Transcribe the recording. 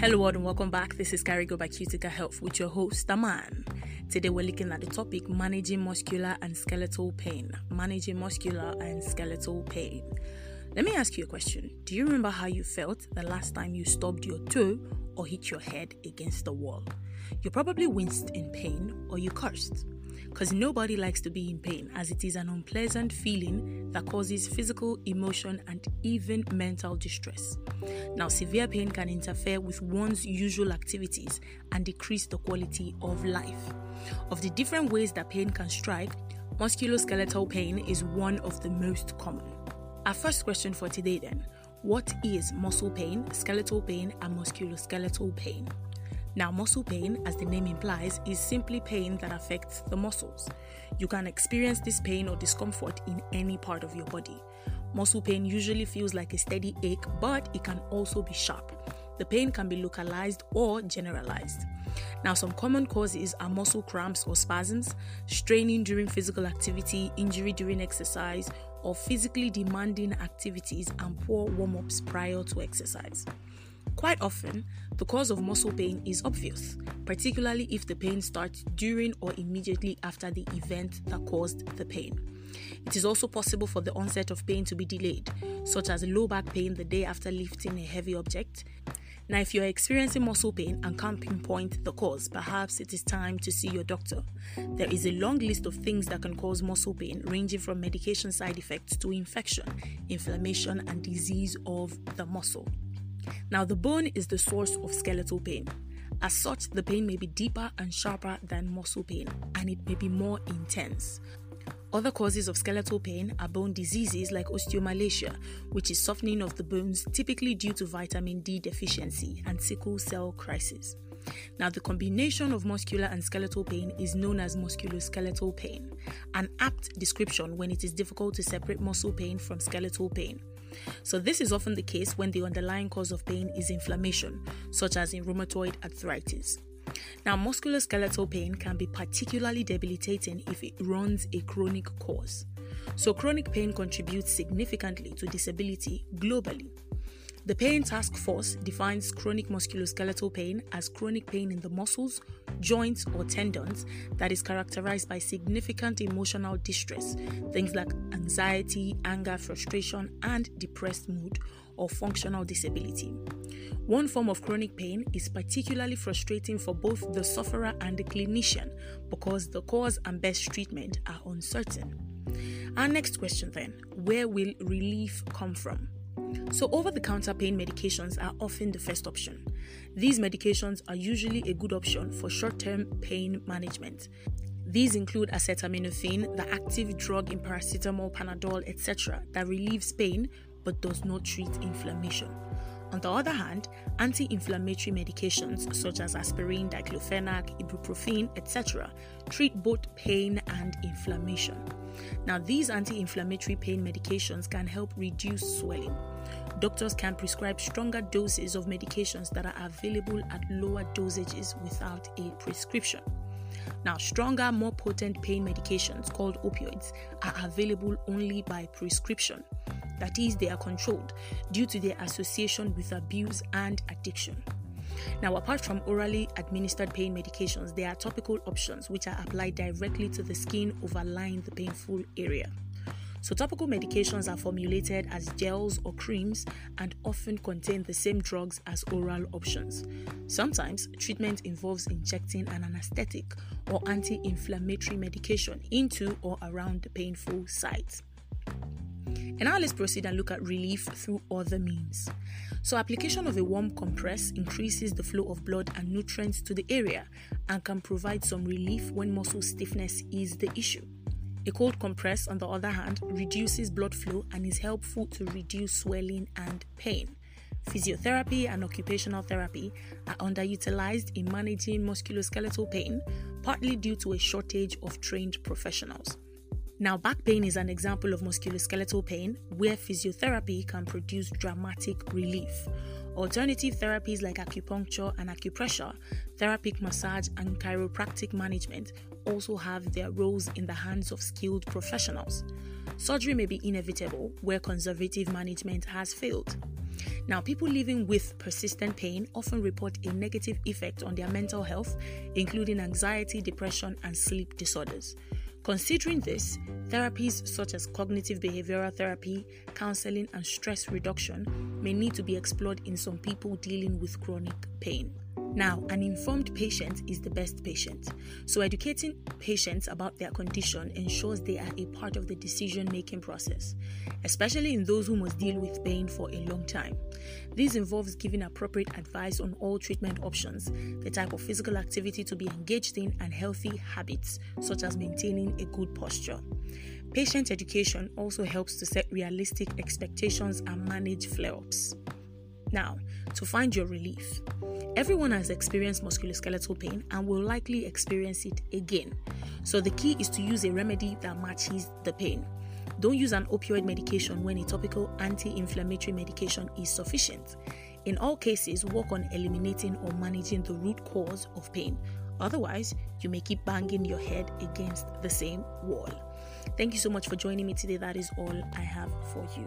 Hello, world, and welcome back. This is Carigo by Cutica Health with your host, Aman. Today, we're looking at the topic managing muscular and skeletal pain. Managing muscular and skeletal pain. Let me ask you a question. Do you remember how you felt the last time you stubbed your toe or hit your head against the wall? You probably winced in pain or you cursed because nobody likes to be in pain, as it is an unpleasant feeling that causes physical, emotion, and even mental distress. Now, severe pain can interfere with one's usual activities and decrease the quality of life. Of the different ways that pain can strike, musculoskeletal pain is one of the most common. Our first question for today then what is muscle pain, skeletal pain, and musculoskeletal pain? Now, muscle pain, as the name implies, is simply pain that affects the muscles. You can experience this pain or discomfort in any part of your body. Muscle pain usually feels like a steady ache, but it can also be sharp. The pain can be localized or generalized. Now, some common causes are muscle cramps or spasms, straining during physical activity, injury during exercise, or physically demanding activities and poor warm ups prior to exercise. Quite often, the cause of muscle pain is obvious, particularly if the pain starts during or immediately after the event that caused the pain. It is also possible for the onset of pain to be delayed, such as low back pain the day after lifting a heavy object. Now, if you're experiencing muscle pain and can't pinpoint the cause, perhaps it is time to see your doctor. There is a long list of things that can cause muscle pain, ranging from medication side effects to infection, inflammation, and disease of the muscle. Now, the bone is the source of skeletal pain. As such, the pain may be deeper and sharper than muscle pain, and it may be more intense. Other causes of skeletal pain are bone diseases like osteomalacia, which is softening of the bones typically due to vitamin D deficiency, and sickle cell crisis. Now, the combination of muscular and skeletal pain is known as musculoskeletal pain, an apt description when it is difficult to separate muscle pain from skeletal pain. So, this is often the case when the underlying cause of pain is inflammation, such as in rheumatoid arthritis. Now, musculoskeletal pain can be particularly debilitating if it runs a chronic course. So, chronic pain contributes significantly to disability globally. The Pain Task Force defines chronic musculoskeletal pain as chronic pain in the muscles, joints, or tendons that is characterized by significant emotional distress, things like anxiety, anger, frustration, and depressed mood, or functional disability. One form of chronic pain is particularly frustrating for both the sufferer and the clinician because the cause and best treatment are uncertain. Our next question then where will relief come from? So, over the counter pain medications are often the first option. These medications are usually a good option for short term pain management. These include acetaminophen, the active drug in paracetamol, Panadol, etc., that relieves pain but does not treat inflammation. On the other hand, anti inflammatory medications such as aspirin, diclofenac, ibuprofen, etc., treat both pain and inflammation. Now, these anti inflammatory pain medications can help reduce swelling. Doctors can prescribe stronger doses of medications that are available at lower dosages without a prescription. Now, stronger, more potent pain medications called opioids are available only by prescription. That is, they are controlled due to their association with abuse and addiction. Now, apart from orally administered pain medications, there are topical options which are applied directly to the skin overlying the painful area. So, topical medications are formulated as gels or creams and often contain the same drugs as oral options. Sometimes, treatment involves injecting an anesthetic or anti inflammatory medication into or around the painful site. And now let's proceed and look at relief through other means. So, application of a warm compress increases the flow of blood and nutrients to the area and can provide some relief when muscle stiffness is the issue. A cold compress, on the other hand, reduces blood flow and is helpful to reduce swelling and pain. Physiotherapy and occupational therapy are underutilized in managing musculoskeletal pain, partly due to a shortage of trained professionals. Now, back pain is an example of musculoskeletal pain where physiotherapy can produce dramatic relief. Alternative therapies like acupuncture and acupressure, therapeutic massage, and chiropractic management also have their roles in the hands of skilled professionals. Surgery may be inevitable where conservative management has failed. Now, people living with persistent pain often report a negative effect on their mental health, including anxiety, depression, and sleep disorders. Considering this, therapies such as cognitive behavioral therapy, counseling, and stress reduction may need to be explored in some people dealing with chronic pain. Now, an informed patient is the best patient. So, educating patients about their condition ensures they are a part of the decision making process, especially in those who must deal with pain for a long time. This involves giving appropriate advice on all treatment options, the type of physical activity to be engaged in, and healthy habits, such as maintaining a good posture. Patient education also helps to set realistic expectations and manage flare ups. Now, to find your relief. Everyone has experienced musculoskeletal pain and will likely experience it again. So, the key is to use a remedy that matches the pain. Don't use an opioid medication when a topical anti inflammatory medication is sufficient. In all cases, work on eliminating or managing the root cause of pain. Otherwise, you may keep banging your head against the same wall. Thank you so much for joining me today. That is all I have for you.